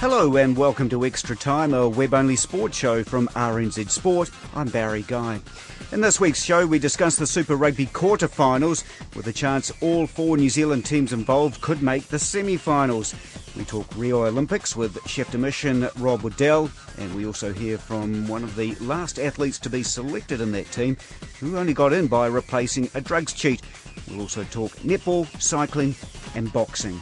Hello and welcome to Extra Time, a web only sports show from RNZ Sport. I'm Barry Guy. In this week's show, we discuss the Super Rugby quarter-finals with a chance all four New Zealand teams involved could make the semi-finals. We talk Rio Olympics with chef de mission Rob Waddell, and we also hear from one of the last athletes to be selected in that team, who only got in by replacing a drugs cheat. We'll also talk netball, cycling, and boxing.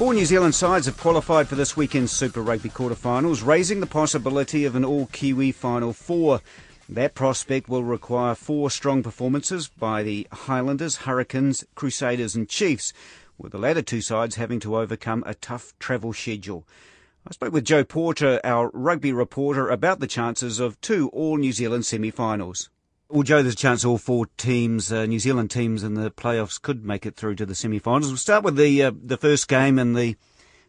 Four New Zealand sides have qualified for this weekend's Super Rugby quarterfinals, raising the possibility of an all Kiwi Final Four. That prospect will require four strong performances by the Highlanders, Hurricanes, Crusaders, and Chiefs, with the latter two sides having to overcome a tough travel schedule. I spoke with Joe Porter, our rugby reporter, about the chances of two All New Zealand semi finals. Well, Joe, there's a chance all four teams, uh, New Zealand teams in the playoffs, could make it through to the semi-finals. We'll start with the uh, the first game, and the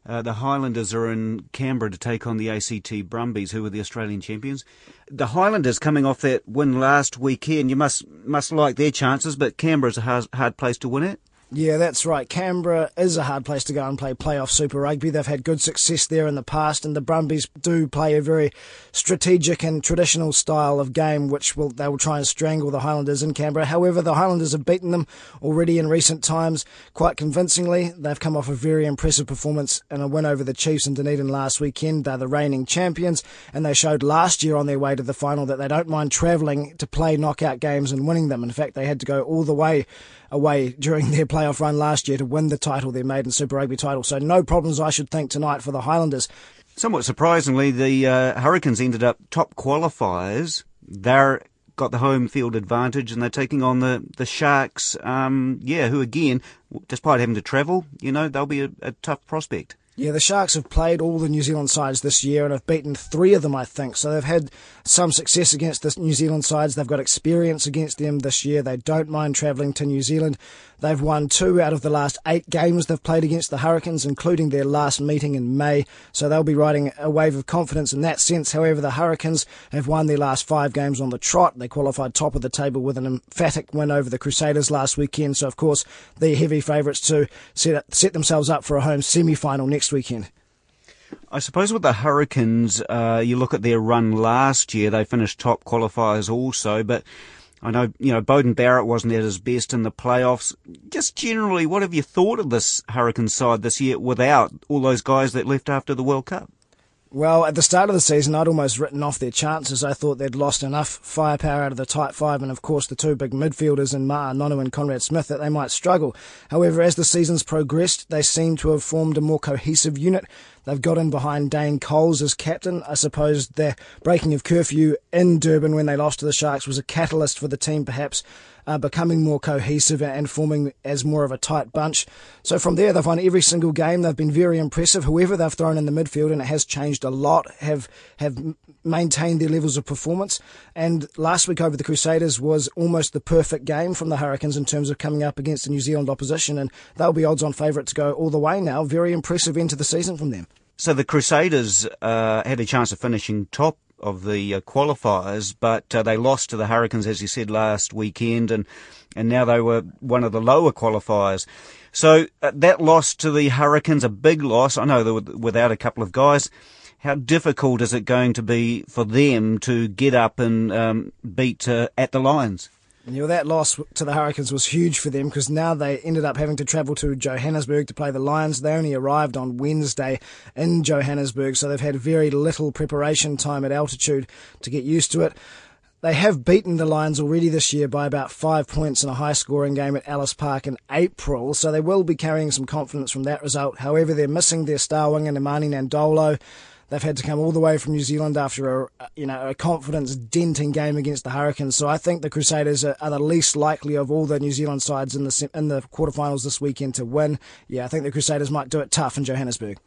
uh, the Highlanders are in Canberra to take on the ACT Brumbies, who are the Australian champions. The Highlanders coming off that win last weekend, you must must like their chances, but Canberra's a hard, hard place to win it. Yeah, that's right. Canberra is a hard place to go and play playoff Super Rugby. They've had good success there in the past, and the Brumbies do play a very strategic and traditional style of game, which will they will try and strangle the Highlanders in Canberra. However, the Highlanders have beaten them already in recent times quite convincingly. They've come off a very impressive performance and a win over the Chiefs in Dunedin last weekend. They're the reigning champions, and they showed last year on their way to the final that they don't mind travelling to play knockout games and winning them. In fact, they had to go all the way away during their playoff run last year to win the title, their maiden Super Rugby title. So no problems, I should think, tonight for the Highlanders. Somewhat surprisingly, the uh, Hurricanes ended up top qualifiers. They're got the home field advantage and they're taking on the, the Sharks, um, yeah, who again, despite having to travel, you know, they'll be a, a tough prospect. Yeah, the Sharks have played all the New Zealand sides this year and have beaten three of them, I think. So they've had some success against the New Zealand sides. They've got experience against them this year. They don't mind travelling to New Zealand. They've won two out of the last eight games they've played against the Hurricanes, including their last meeting in May. So they'll be riding a wave of confidence in that sense. However, the Hurricanes have won their last five games on the trot. They qualified top of the table with an emphatic win over the Crusaders last weekend. So, of course, they're heavy favourites to set, set themselves up for a home semi final next weekend. I suppose with the Hurricanes, uh, you look at their run last year, they finished top qualifiers also, but I know, you know, Beauden Barrett wasn't at his best in the playoffs. Just generally, what have you thought of this Hurricane side this year without all those guys that left after the World Cup? Well, at the start of the season, I'd almost written off their chances. I thought they'd lost enough firepower out of the tight five, and of course the two big midfielders in Ma'a Nonu and Conrad Smith that they might struggle. However, as the season's progressed, they seem to have formed a more cohesive unit. They've got in behind Dane Coles as captain. I suppose their breaking of curfew in Durban when they lost to the Sharks was a catalyst for the team, perhaps uh, becoming more cohesive and forming as more of a tight bunch. So from there, they've won every single game. They've been very impressive. Whoever they've thrown in the midfield, and it has changed a lot, have have maintained their levels of performance. And last week over the Crusaders was almost the perfect game from the Hurricanes in terms of coming up against the New Zealand opposition, and they'll be odds-on favourite to go all the way now. Very impressive end to the season from them. So the Crusaders uh, had a chance of finishing top of the uh, qualifiers, but uh, they lost to the Hurricanes, as you said last weekend, and and now they were one of the lower qualifiers. So uh, that loss to the Hurricanes, a big loss. I know they were without a couple of guys. How difficult is it going to be for them to get up and um, beat uh, at the Lions? Yeah, well, that loss to the Hurricanes was huge for them because now they ended up having to travel to Johannesburg to play the Lions. They only arrived on Wednesday in Johannesburg, so they've had very little preparation time at altitude to get used to it. They have beaten the Lions already this year by about five points in a high scoring game at Ellis Park in April, so they will be carrying some confidence from that result. However, they're missing their star winger, Nemani Nadolo. They've had to come all the way from New Zealand after a you know a confidence denting game against the Hurricanes. So I think the Crusaders are, are, the least likely of all the New Zealand sides in the in the quarterfinals this weekend to win. Yeah, I think the Crusaders might do it tough in Johannesburg.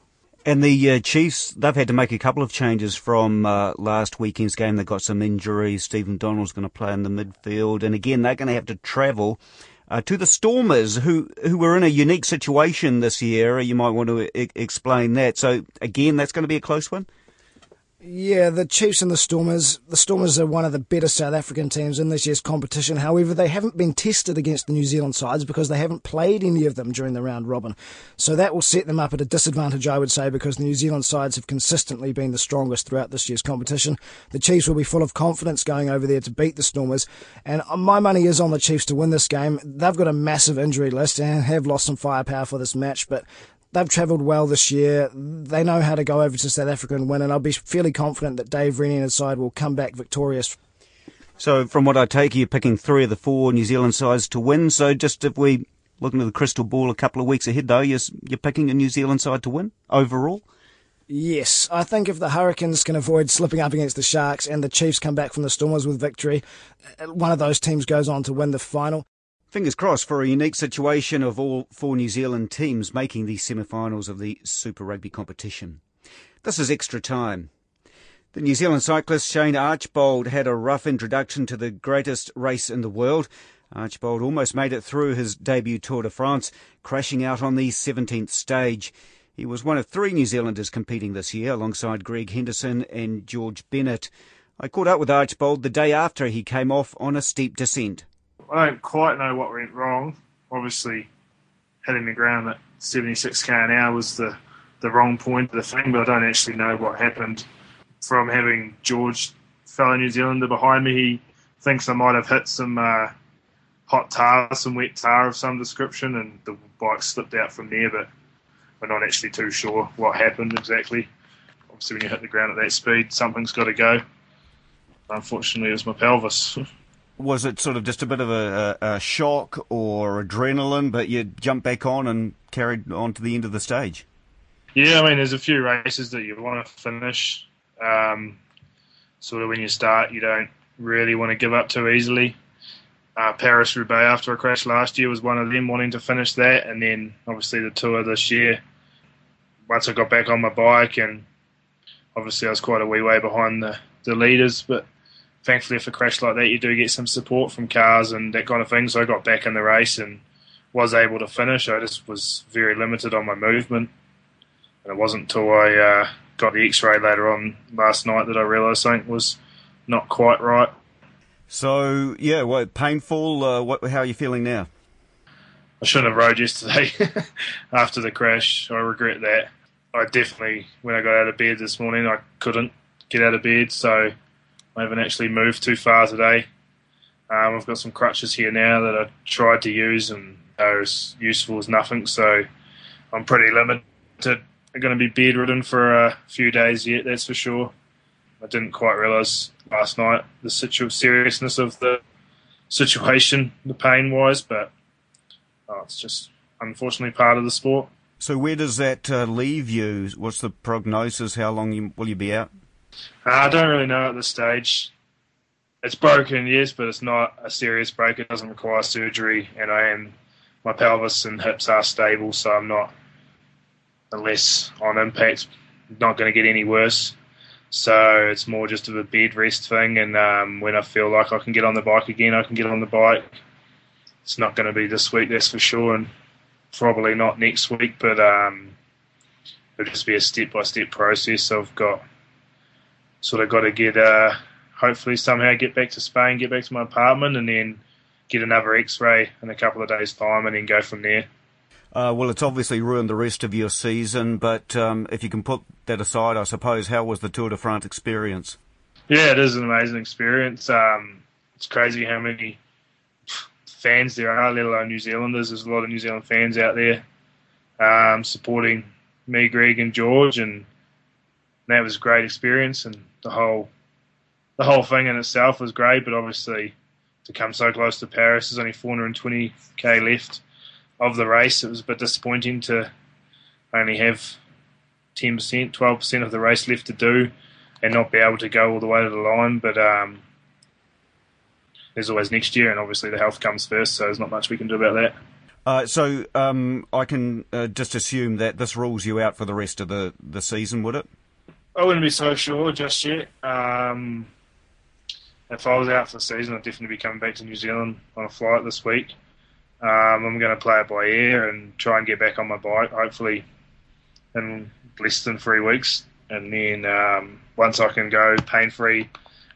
And the uh, Chiefs, they've had to make a couple of changes from uh, last weekend's game. They've got some injuries. Stephen Donald's going to play in the midfield. And again, they're going to have to travel uh, to the Stormers, who who were in a unique situation this year. You might want to I- explain that. So again, that's going to be a close one. Yeah, the Chiefs and the Stormers. The Stormers are one of the better South African teams in this year's competition. However, they haven't been tested against the New Zealand sides because they haven't played any of them during the round robin. So that will set them up at a disadvantage, I would say, because the New Zealand sides have consistently been the strongest throughout this year's competition. The Chiefs will be full of confidence going over there to beat the Stormers. And uh, my money is on the Chiefs to win this game. They've got a massive injury list and have lost some firepower for this match, but they've travelled well this year. They know how to go over to South Africa and win, and I'll be fairly confident that Dave Rennie and his side will come back victorious. So, from what I take, you're picking three of the four New Zealand sides to win. So, just if we look into the crystal ball a couple of weeks ahead, though, you're, you're picking a New Zealand side to win overall. Yes, I think if the Hurricanes can avoid slipping up against the Sharks and the Chiefs come back from the Stormers with victory, uh, one of those teams goes on to win the final. Fingers crossed for a unique situation of all four New Zealand teams making the semi-finals of the Super Rugby competition. This is extra time. The New Zealand cyclist Shane Archbold had a rough introduction to the greatest race in the world. Archbold almost made it through his debut Tour de France, crashing out on the 17th stage. He was one of three New Zealanders competing this year alongside Greg Henderson and George Bennett. I caught up with Archbold the day after he came off on a steep descent. I don't quite know what went wrong. Obviously, hitting the ground at 76k an hour was the, the wrong point of the thing, but I don't actually know what happened. From having George, fellow New Zealander, behind me, he thinks I might have hit some uh, hot tar, some wet tar of some description, and the bike slipped out from there, but we're not actually too sure what happened exactly. Obviously, when you hit the ground at that speed, something's got to go. Unfortunately, it was my pelvis. was it sort of just a bit of a, a, shock or adrenaline, but you jumped back on and carried on to the end of the stage? Yeah, I mean, there's a few races that you want to finish. Um, sort of when you start, you don't really want to give up too easily. Uh, Paris Roubaix, after a crash last year, was one of them wanting to finish that, and then obviously the tour this year. Once I got back on my bike, and obviously I was quite a wee way behind the, the leaders, but thankfully, if a crash like that, you do get some support from cars and that kind of thing. So I got back in the race and was able to finish. I just was very limited on my movement, and it wasn't until I uh, got the X-ray later on last night that I realised something was not quite right. So yeah, what painful? Uh, what? How are you feeling now? I shouldn't have rode yesterday after the crash. I regret that. I definitely, when I got out of bed this morning, I couldn't get out of bed, so I haven't actually moved too far today. Um, I've got some crutches here now that I tried to use and are as useful as nothing, so I'm pretty limited. I'm going to be bedridden for a few days yet, that's for sure. I didn't quite realise last night the situ- seriousness of the situation, the pain wise, but oh, it's just unfortunately part of the sport. So, where does that uh, leave you? What's the prognosis? How long you, will you be out? Uh, I don't really know at this stage. It's broken, yes, but it's not a serious break. It doesn't require surgery, and I am my pelvis and hips are stable, so I'm not, unless on impact, not going to get any worse. So it's more just of a bed rest thing, and um, when I feel like I can get on the bike again, I can get on the bike. It's not going to be this week, that's for sure, and probably not next week, but um, it'll just be a step by step process. I've got sort of got to get uh, hopefully somehow get back to Spain, get back to my apartment, and then get another X-ray in a couple of days' time, and then go from there. Uh, well, it's obviously ruined the rest of your season, but um, if you can put that aside, I suppose, how was the Tour de France experience? Yeah, it is an amazing experience. Um, it's crazy how many fans there are, let alone New Zealanders. There's a lot of New Zealand fans out there um, supporting me, Greg, and George, and that was a great experience. And the whole the whole thing in itself was great, but obviously to come so close to Paris, there's only 420k left of the race. It was a bit disappointing to only have 10%, 12% of the race left to do and not be able to go all the way to the line. But um, there's always next year, and obviously the health comes first, so there's not much we can do about that. Uh, so um, I can uh, just assume that this rules you out for the rest of the, the season, would it? I wouldn't be so sure just yet. Um, if I was out for the season, I'd definitely be coming back to New Zealand on a flight this week. Um, I'm going to play it by ear and try and get back on my bike, hopefully in less than three weeks. And then um, once I can go pain free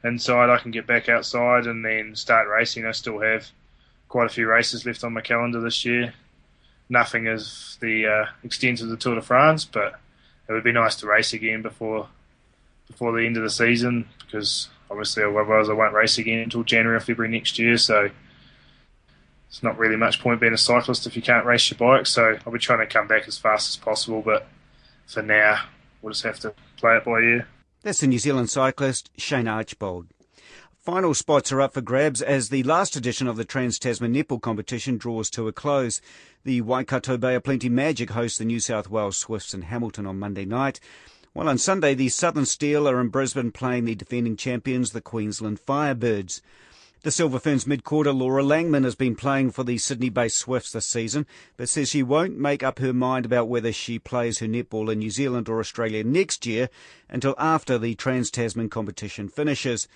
inside, I can get back outside and then start racing. I still have quite a few races left on my calendar this year. Nothing as the uh, extent of the Tour de France, but it would be nice to race again before before the end of the season because obviously otherwise I won't race again until January or February next year. So it's not really much point being a cyclist if you can't race your bike. So I'll be trying to come back as fast as possible, but for now we'll just have to play it by ear. That's the New Zealand cyclist Shane Archbold. Final spots are up for grabs as the last edition of the Trans Tasman Netball competition draws to a close. The Waikato Bay of Plenty Magic host the New South Wales Swifts in Hamilton on Monday night. While on Sunday, the Southern Steel are in Brisbane playing the defending champions, the Queensland Firebirds. The Silver Ferns midcourter Laura Langman has been playing for the Sydney-based Swifts this season, but says she won't make up her mind about whether she plays her netball in New Zealand or Australia next year until after the Trans-Tasman competition finishes.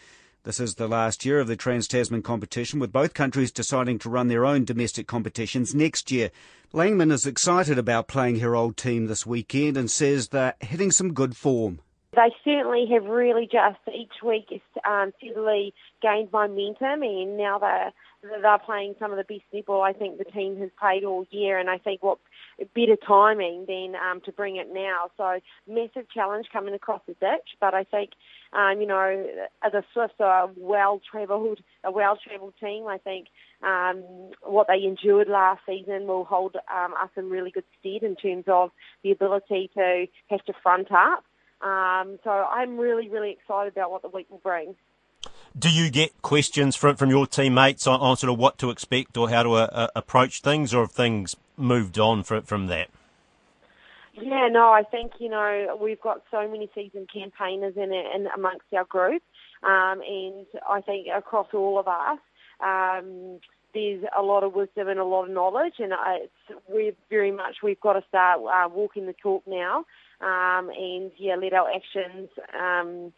This is the last year of the Trans Tasman competition, with both countries deciding to run their own domestic competitions next year. Langman is excited about playing her old team this weekend and says they're hitting some good form. They certainly have really just each week um, steadily gained momentum, and now they're they're playing some of the best netball I think the team has played all year. And I think what better timing than um, to bring it now. So massive challenge coming across the ditch, but I think um, you know the Swifts are a well travelled a well travelled team. I think um, what they endured last season will hold um, us in really good stead in terms of the ability to have to front up. Um, so I'm really really excited about what the week will bring do you get questions from from your teammates on, on sort of what to expect or how to uh, approach things, or have things moved on from from that? Yeah, no, I think you know we've got so many seasoned campaigners in in amongst our group, um, and I think across all of us. Um, there's a lot of wisdom and a lot of knowledge, and it's we're very much we've got to start uh, walking the talk now, um, and yeah, let our actions um,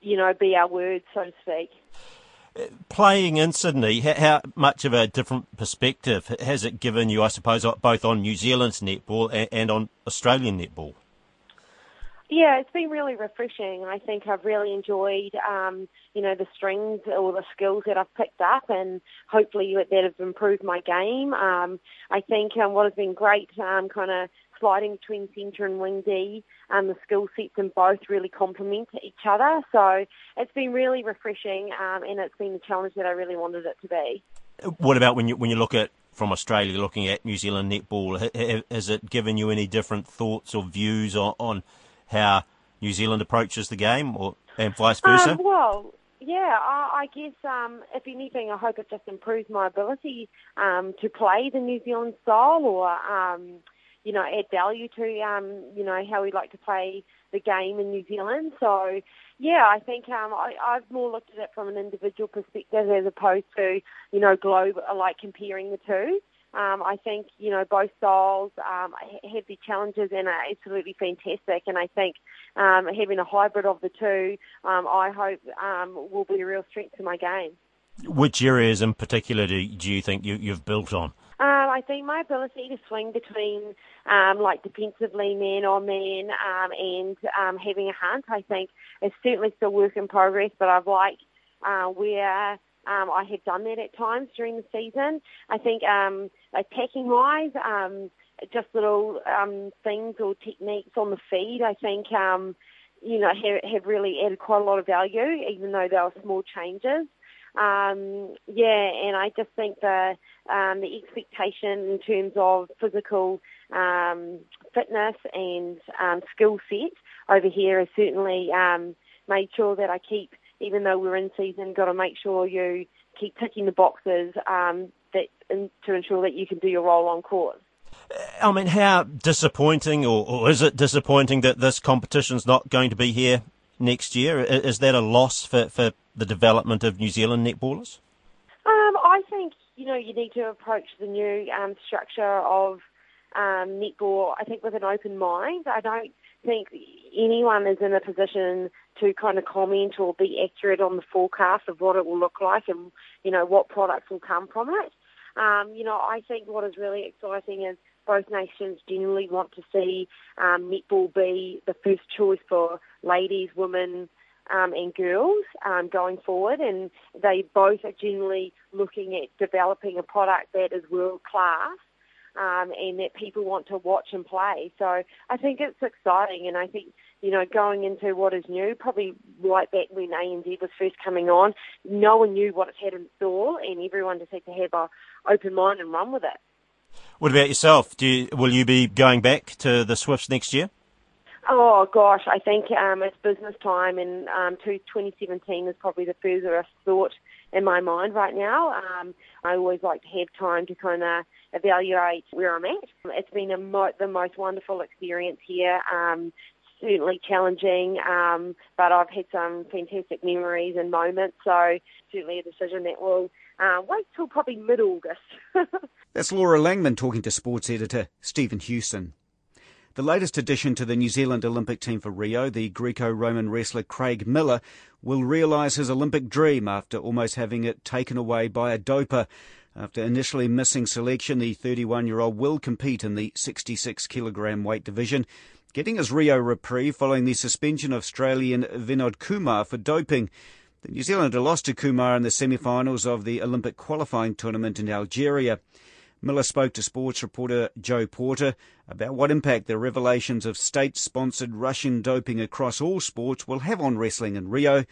you know, be our words, so to speak. Playing in Sydney, how much of a different perspective has it given you, I suppose, both on New Zealand's netball and on Australian netball? Yeah, it's been really refreshing. I think I've really enjoyed, um, you know, the strings or the skills that I've picked up, and hopefully that have improved my game. Um, I think um, what has been great, um, kind of sliding between centre and wing D, um, the skill sets in both really complement each other. So it's been really refreshing, um, and it's been the challenge that I really wanted it to be. What about when you when you look at from Australia, looking at New Zealand netball, has it given you any different thoughts or views on, on how New Zealand approaches the game, or and vice versa? Um, well, yeah, I, I guess um, if anything, I hope it just improves my ability um, to play the New Zealand style, or um, you know, add value to, um, you know, how we like to play the game in New Zealand. So, yeah, I think um, I, I've more looked at it from an individual perspective as opposed to, you know, globe, like comparing the two. Um, I think, you know, both styles um, have their challenges and are absolutely fantastic. And I think um, having a hybrid of the two, um, I hope um, will be a real strength to my game. Which areas in particular do, do you think you, you've built on? I think my ability to swing between um, like defensively man on man um, and um, having a hunt, I think is certainly still work in progress. But I've liked uh, where um, I have done that at times during the season. I think um, attacking wise, um, just little um, things or techniques on the feed, I think um, you know have, have really added quite a lot of value, even though they were small changes. Um, yeah, and I just think the um, the expectation in terms of physical um, fitness and um, skill set over here has certainly um, made sure that I keep, even though we're in season, got to make sure you keep ticking the boxes um, that in, to ensure that you can do your role on court. I mean, how disappointing, or, or is it disappointing that this competition's not going to be here next year? Is that a loss for, for the development of New Zealand netballers? Um, I think you know you need to approach the new um, structure of um, netball. I think with an open mind. I don't think anyone is in a position to kind of comment or be accurate on the forecast of what it will look like and you know what products will come from it. Um, you know, I think what is really exciting is both nations generally want to see um, netball be the first choice for ladies, women, um, and girls um, going forward, and they both are generally looking at developing a product that is world class. Um, and that people want to watch and play. So I think it's exciting, and I think you know going into what is new, probably right back when ANZ was first coming on, no one knew what it had in store, and everyone just had to have a open mind and run with it. What about yourself? Do you, will you be going back to the Swifts next year? Oh gosh, I think um, it's business time, and um, 2017 is probably the furthest thought in my mind right now. Um, I always like to have time to kind of evaluate where I'm at. It's been mo- the most wonderful experience here. Um, certainly challenging, um, but I've had some fantastic memories and moments. So certainly a decision that will uh, wait till probably mid-August. That's Laura Langman talking to sports editor Stephen Hewson. The latest addition to the New Zealand Olympic team for Rio, the Greco-Roman wrestler Craig Miller, will realise his Olympic dream after almost having it taken away by a doper. After initially missing selection, the 31-year-old will compete in the 66 kilogram weight division, getting his Rio reprieve following the suspension of Australian Vinod Kumar for doping. The New Zealander lost to Kumar in the semi-finals of the Olympic qualifying tournament in Algeria. Miller spoke to sports reporter Joe Porter about what impact the revelations of state sponsored Russian doping across all sports will have on wrestling in Rio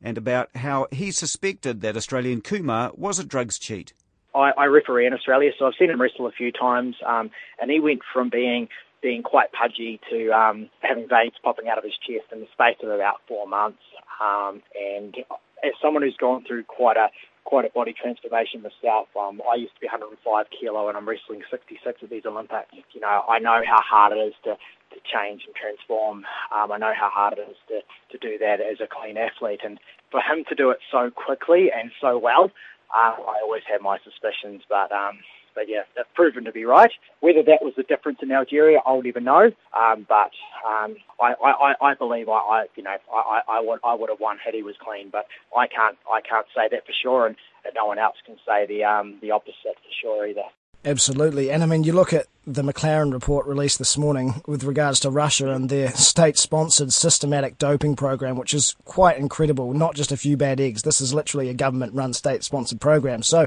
and about how he suspected that Australian Kumar was a drugs cheat. I, I referee in Australia, so I've seen him wrestle a few times, um, and he went from being being quite pudgy to um, having veins popping out of his chest in the space of about four months. Um, and as someone who's gone through quite a quite a body transformation myself. Um, I used to be 105 kilo and I'm wrestling 66 at these Olympics. You know, I know how hard it is to, to change and transform. Um, I know how hard it is to, to do that as a clean athlete. And for him to do it so quickly and so well, uh, I always had my suspicions, but um, but yeah, that's proven to be right. Whether that was the difference in Algeria, I'll never know. Um, but um, I, I, I believe I, I you know I, I I would I would have won had he was clean, but I can't I can't say that for sure, and, no one else can say the um, the opposite for sure either. Absolutely. And I mean, you look at the McLaren report released this morning with regards to Russia and their state sponsored systematic doping program, which is quite incredible. Not just a few bad eggs. This is literally a government run state sponsored program. So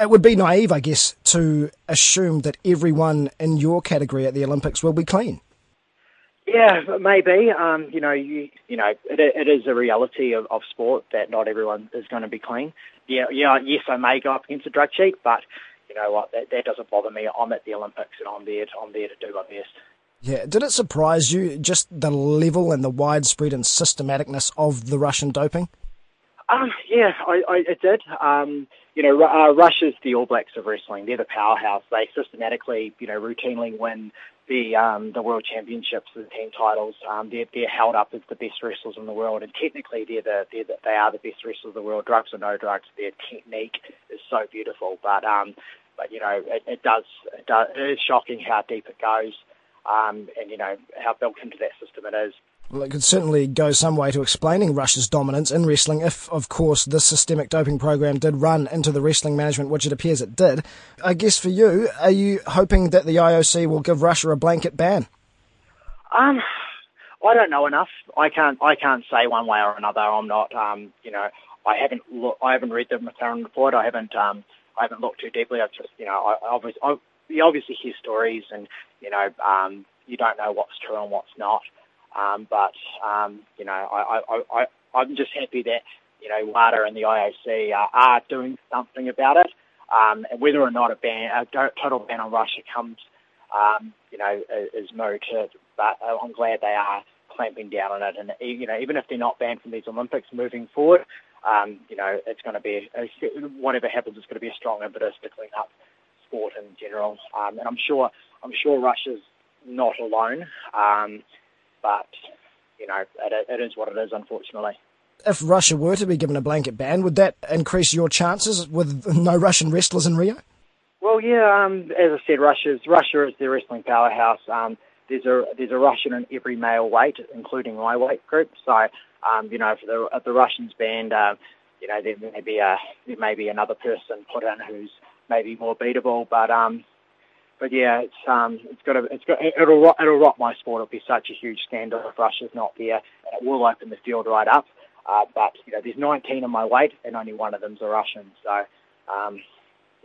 it would be naive, I guess, to assume that everyone in your category at the Olympics will be clean. Yeah, maybe. Um, you know, you, you know, it, it is a reality of, of sport that not everyone is going to be clean. Yeah, yeah, yes, I may go up against a drug cheat, but you know what, that, that doesn't bother me. I'm at the Olympics and I'm there. To, I'm there to do my best. Yeah, did it surprise you just the level and the widespread and systematicness of the Russian doping? Um, yeah, I, I, it did. Um, you know, uh, Russia's the All Blacks of wrestling. They're the powerhouse. They systematically, you know, routinely win the um, the world championships, the team titles. Um, they're they're held up as the best wrestlers in the world, and technically they're the, they're the they are the best wrestlers in the world. Drugs or no drugs, their technique is so beautiful. But um, but you know, it, it does it does it is shocking how deep it goes, um, and you know how built into that system it is. Well, it could certainly go some way to explaining Russia's dominance in wrestling if, of course, this systemic doping program did run into the wrestling management, which it appears it did. I guess for you, are you hoping that the IOC will give Russia a blanket ban? Um, I don't know enough. I can't. I can't say one way or another. I'm not. Um, you know, I haven't. Look, I haven't read the McLaren report. I haven't. Um, I haven't looked too deeply. I've just. You know, I, I obviously, I, you obviously hear stories, and you know, um, you don't know what's true and what's not. Um, but um, you know, I, I, I, I'm just happy that you know, WADA and the IOC uh, are doing something about it. Um, and whether or not a ban, a total ban on Russia comes, um, you know, is mooted. But I'm glad they are clamping down on it. And you know, even if they're not banned from these Olympics moving forward, um, you know, it's going to be a, whatever happens, it's going to be a strong impetus to clean up sport in general. Um, and I'm sure, I'm sure Russia's not alone. Um, but you know, it, it is what it is, unfortunately if Russia were to be given a blanket ban, would that increase your chances with no Russian wrestlers in Rio? Well, yeah. Um, as I said, Russia's Russia is the wrestling powerhouse. Um, there's a there's a Russian in every male weight, including my weight group. So, um, you know, if the the Russians banned, uh, you know, there may be a there may be another person put in who's maybe more beatable. But um, but yeah, it's um, it's got to, it's got it'll rot, it'll rot my sport. It'll be such a huge scandal if Russia's not there. And it will open the field right up. Uh, but you know, there's 19 in my weight, and only one of them's a Russian. So, um,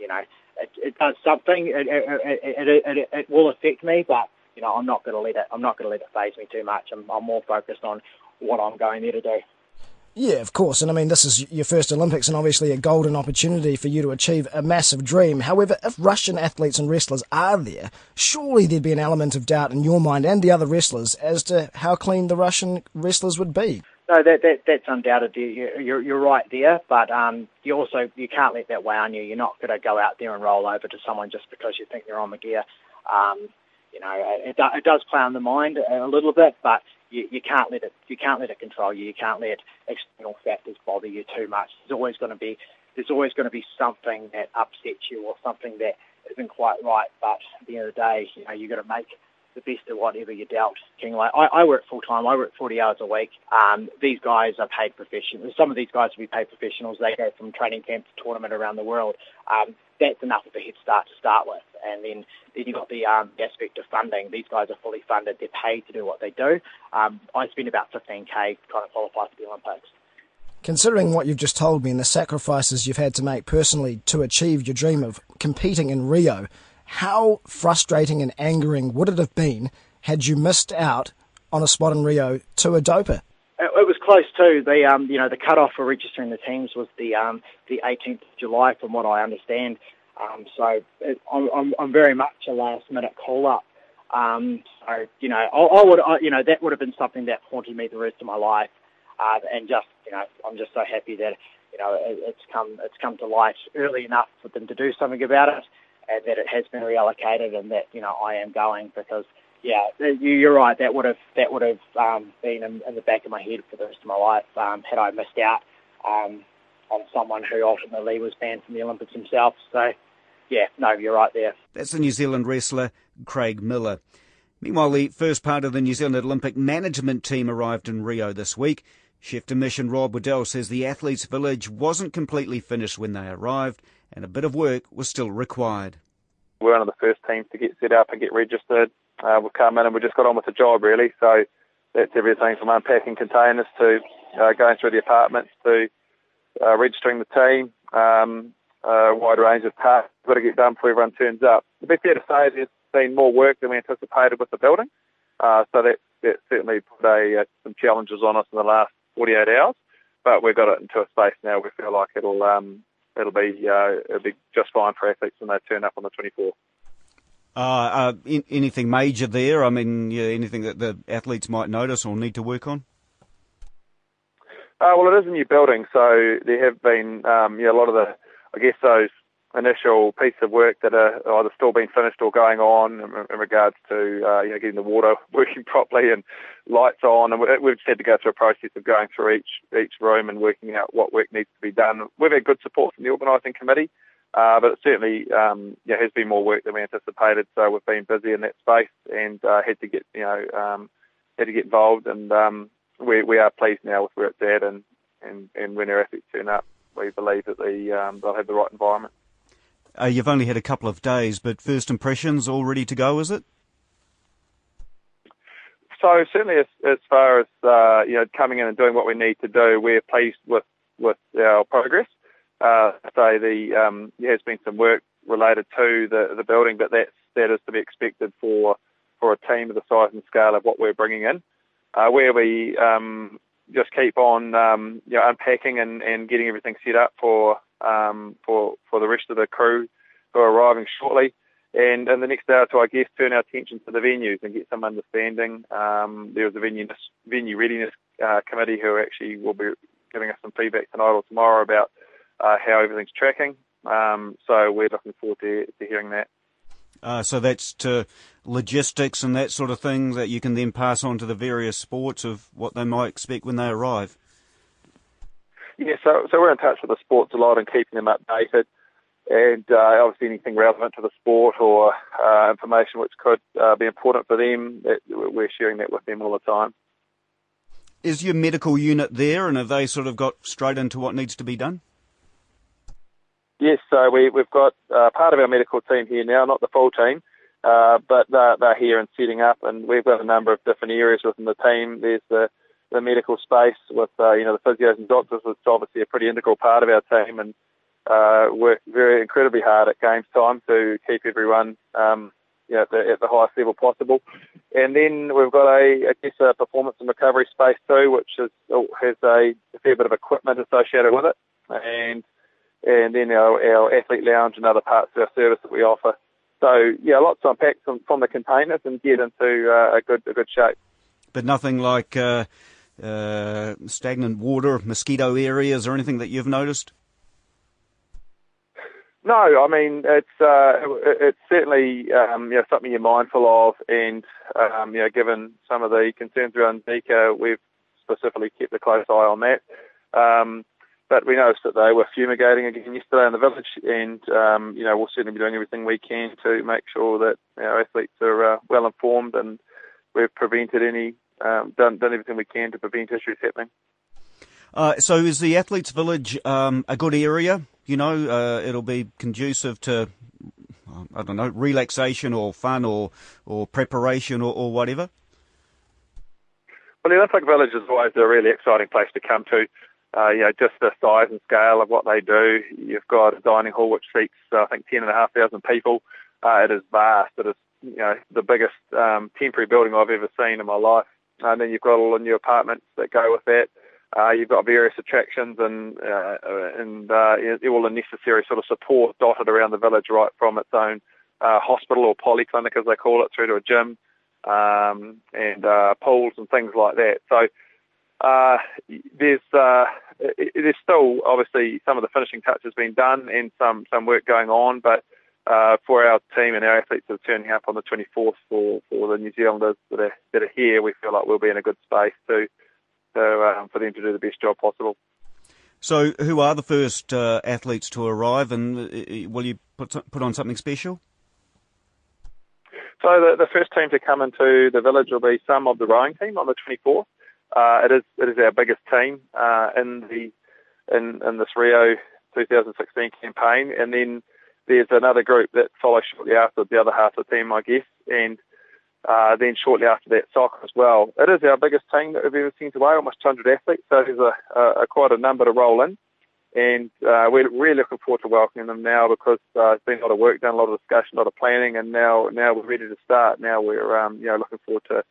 you know, it, it does something. It, it, it, it, it will affect me, but you know, I'm not going to let it. I'm not going to let it faze me too much. I'm, I'm more focused on what I'm going there to do. Yeah, of course. And I mean, this is your first Olympics and obviously a golden opportunity for you to achieve a massive dream. However, if Russian athletes and wrestlers are there, surely there'd be an element of doubt in your mind and the other wrestlers as to how clean the Russian wrestlers would be. No, that, that that's undoubted. You're, you're right there, but um, you also you can't let that weigh on you. You're not going to go out there and roll over to someone just because you think they're on the gear. Um, you know, it, it does on the mind a little bit, but you, you can't let it you can't let it control you. You can't let external factors bother you too much. There's always going to be there's always going to be something that upsets you or something that isn't quite right. But at the end of the day, you know, you've got to make the best of whatever you're dealt. Like I, I work full time. I work 40 hours a week. Um, these guys are paid professionals. Some of these guys will be paid professionals. They go from training camp to tournament around the world. Um, that's enough of a head start to start with. And then, then you've got the, um, aspect of funding. These guys are fully funded. They're paid to do what they do. Um, I spend about 15k trying to qualify for the Olympics. Considering what you've just told me and the sacrifices you've had to make personally to achieve your dream of competing in Rio, how frustrating and angering would it have been had you missed out on a spot in Rio to a doper? It was close too. The um, you know, the cutoff for registering the teams was the um, the 18th of July, from what I understand. Um, so it, I'm, I'm very much a last minute call up. Um, so you know, I, I would, I, you know, that would have been something that haunted me the rest of my life. Uh, and just, you know, I'm just so happy that you know it, it's come it's come to light early enough for them to do something about it and that it has been reallocated and that you know I am going because yeah you're right that would have that would have um, been in, in, the back of my head for the rest of my life um, had I missed out um, on someone who ultimately was banned from the Olympics himself so yeah no you're right there. That's the New Zealand wrestler Craig Miller. Meanwhile, the first part of the New Zealand Olympic management team arrived in Rio this week. Chef de mission Rob Waddell says the athletes' village wasn't completely finished when they arrived and a bit of work was still required. We're one of the first teams to get set up and get registered. Uh, we've come in and we just got on with the job really. So that's everything from unpacking containers to uh, going through the apartments to uh, registering the team. Um, a wide range of tasks got to get done before everyone turns up. To be fair to say, there's been more work than we anticipated with the building. Uh, so that, that certainly put a, uh, some challenges on us in the last 48 hours. But we've got it into a space now we feel like it'll um, it'll be uh, it'll be just fine for athletes when they turn up on the 24th. Uh, uh, in, anything major there? I mean, yeah, anything that the athletes might notice or need to work on? Uh, well, it is a new building, so there have been um, yeah, a lot of the, I guess those initial piece of work that are either still being finished or going on in, regards to uh, you know getting the water working properly and lights on, and we've just had to go through a process of going through each each room and working out what work needs to be done. We've had good support from the organising committee, uh, but it certainly um, yeah, has been more work than we anticipated. So we've been busy in that space and uh, had to get you know um, had to get involved, and um, we we are pleased now with where it's at, and and, and when our athletes turn up, we believe that the um, they'll have the right environment. Uh, you've only had a couple of days, but first impressions all ready to go, is it? So certainly, as, as far as uh, you know, coming in and doing what we need to do, we're pleased with with our progress. Uh, so the um, there has been some work related to the the building, but that's that is to be expected for for a team of the size and scale of what we're bringing in. Uh, where we um, just keep on um, you know, unpacking and, and getting everything set up for um, for for the rest of the crew who are arriving shortly. And in the next hour two, I guess, turn our attention to the venues and get some understanding. Um, there was a venue venue readiness uh, committee who actually will be giving us some feedback tonight or tomorrow about uh, how everything's tracking. Um, so we're looking forward to, to hearing that. Uh, so that's to logistics and that sort of thing that you can then pass on to the various sports of what they might expect when they arrive. Yeah, so so we're in touch with the sports a lot and keeping them updated, and uh, obviously anything relevant to the sport or uh, information which could uh, be important for them, that we're sharing that with them all the time. Is your medical unit there, and have they sort of got straight into what needs to be done? Yes, so we, we've got uh, part of our medical team here now, not the full team, uh, but they're, they're, here and setting up, and we've got a number of different areas within the team. There's the, the medical space with uh, you know the physios and doctors, is obviously a pretty integral part of our team, and uh, work very incredibly hard at games time to keep everyone um, you know, at, the, at the highest level possible. And then we've got a, I guess, a performance and recovery space too, which is, has a, a fair bit of equipment associated with it, and and then our, our athlete lounge and other parts of our service that we offer. So yeah, lots to unpack from, from the containers and get into uh, a good a good shape. But nothing like uh, uh, stagnant water, mosquito areas, or anything that you've noticed. No, I mean it's uh, it's certainly um, you know, something you're mindful of, and um, you know, given some of the concerns around Zika, we've specifically kept a close eye on that. Um, but we noticed that they were fumigating again yesterday in the village, and um, you know we'll certainly be doing everything we can to make sure that our athletes are uh, well informed, and we've prevented any um, done done everything we can to prevent issues happening. Uh, so is the athletes' village um, a good area? You know, uh, it'll be conducive to I don't know relaxation or fun or or preparation or, or whatever. Well, the Olympic Village is always a really exciting place to come to uh, you know, just the size and scale of what they do. You've got a dining hall which seats, uh, I think, 10,500 people. Uh, it is vast. It is, you know, the biggest um, temporary building I've ever seen in my life. And then you've got all the new apartments that go with that. Uh, you've got various attractions and uh, and uh, all the necessary sort of support dotted around the village, right from its own uh, hospital or polyclinic, as they call it, through to a gym um, and uh, pools and things like that. So uh, there's uh, there's still obviously some of the finishing touches being done and some some work going on, but uh, for our team and our athletes that are turning up on the 24th for, for the New Zealanders that are, that are here, we feel like we'll be in a good space to, to um, for them to do the best job possible. So, who are the first uh, athletes to arrive, and uh, will you put put on something special? So, the, the first team to come into the village will be some of the rowing team on the 24th. Uh, it is it is our biggest team uh, in the in in this Rio 2016 campaign, and then there's another group that follows shortly after the other half of the team, I guess, and uh, then shortly after that, soccer as well. It is our biggest team that we've ever seen away, almost 200 athletes, so there's a, a, a quite a number to roll in. And uh, we're really looking forward to welcoming them now because uh, it's been a lot of work done, a lot of discussion, a lot of planning, and now now we're ready to start. Now we're um, you know looking forward to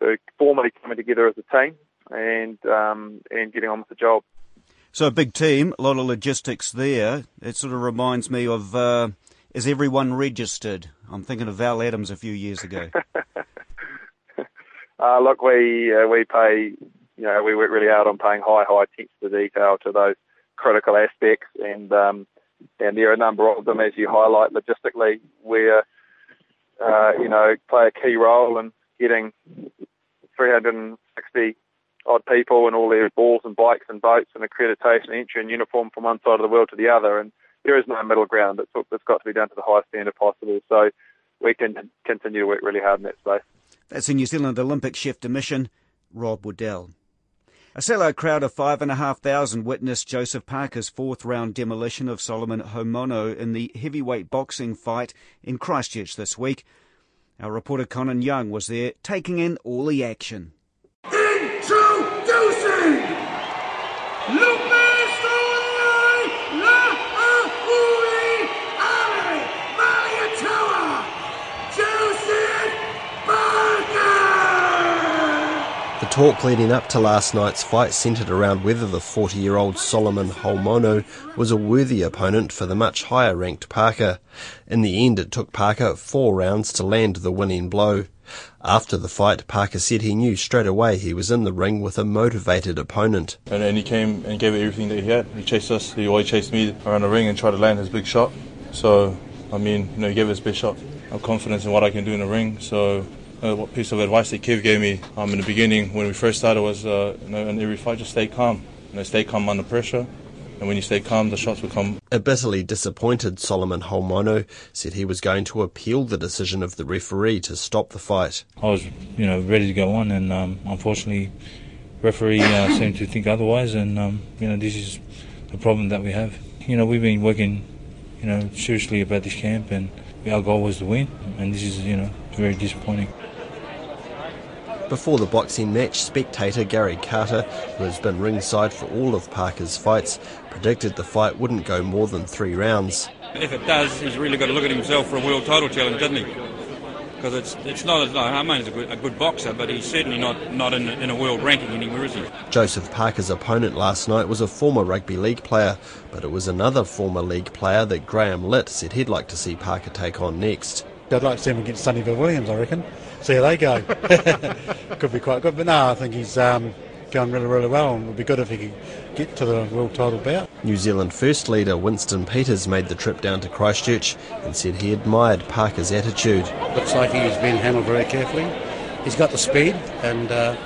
so formally coming together as a team and um, and getting on with the job. So a big team, a lot of logistics there. It sort of reminds me of uh, is everyone registered? I'm thinking of Val Adams a few years ago. uh, look, we uh, we pay you know we work really hard on paying high high attention to detail to those critical aspects, and um, and there are a number of them as you highlight logistically where uh, you know play a key role in getting 360 odd people and all their balls and bikes and boats and accreditation, entry and uniform from one side of the world to the other. And there is no middle ground. It's, it's got to be done to the highest standard possible. So we can continue to work really hard in that space. That's the New Zealand Olympic chef de mission, Rob Waddell. A sellout crowd of 5,500 witnessed Joseph Parker's fourth round demolition of Solomon Haumono in the heavyweight boxing fight in Christchurch this week. Our reporter Conan Young was there, taking in all the action. The talk leading up to last night's fight centred around whether the 40 year old Solomon Haumono was a worthy opponent for the much higher ranked Parker. In the end, it took Parker four rounds to land the winning blow. After the fight, Parker said he knew straight away he was in the ring with a motivated opponent. And, and he came and gave it everything that he had. He chased us, he always chased me around the ring and tried to land his big shot. So, I mean, you know, he gave his big shot. I have confidence in what I can do in the ring, so uh, what piece of advice that Kev gave me um, in the beginning when we first started was, uh, you know, in every fight, just stay calm. You know, stay calm under pressure. And when you stay calm, the shots will come. A bitterly disappointed Solomon Haumono said he was going to appeal the decision of the referee to stop the fight. I was, you know, ready to go on, and um, unfortunately, referee uh, seemed to think otherwise, and um, you know, this is the problem that we have. You know, we've been working, you know, seriously about this camp, and our goal was to win, and this is, you know, very disappointing. Before the boxing match, spectator Gary Carter, who has been ringside for all of Parker's fights, predicted the fight wouldn't go more than three rounds. If it does, he's really got to look at himself for a world title challenge, doesn't he? Because it's it's not as like Harmon's a good, a good boxer, but he's certainly not not in, in a world ranking anymore, is he? Joseph Parker's opponent last night was a former rugby league player, but it was another former league player that Graham Litt said he'd like to see Parker take on next. I'd like to see him against Sonny Bill Williams, I reckon. See how they go. could be quite good, but no, I think he's um, going really, really well, and it would be good if he could get to the world title bout. New Zealand First leader Winston Peters made the trip down to Christchurch and said he admired Parker's attitude. Looks like he's been handled very carefully. He's got the speed, and uh,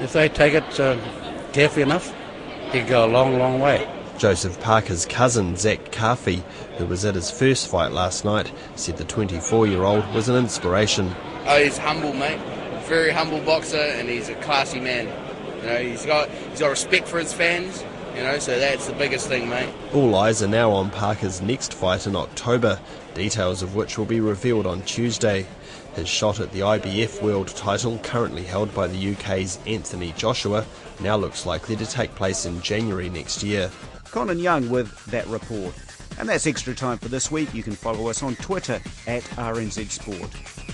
if they take it uh, carefully enough, he could go a long, long way. Joseph Parker's cousin, Zach Carfey, who was at his first fight last night, said the 24 year old was an inspiration. Oh, he's humble, mate. Very humble boxer, and he's a classy man. You know, he's got he's got respect for his fans. You know, so that's the biggest thing, mate. All eyes are now on Parker's next fight in October, details of which will be revealed on Tuesday. His shot at the IBF world title, currently held by the UK's Anthony Joshua, now looks likely to take place in January next year. Conan Young with that report. And that's extra time for this week. You can follow us on Twitter at RNZ Sport.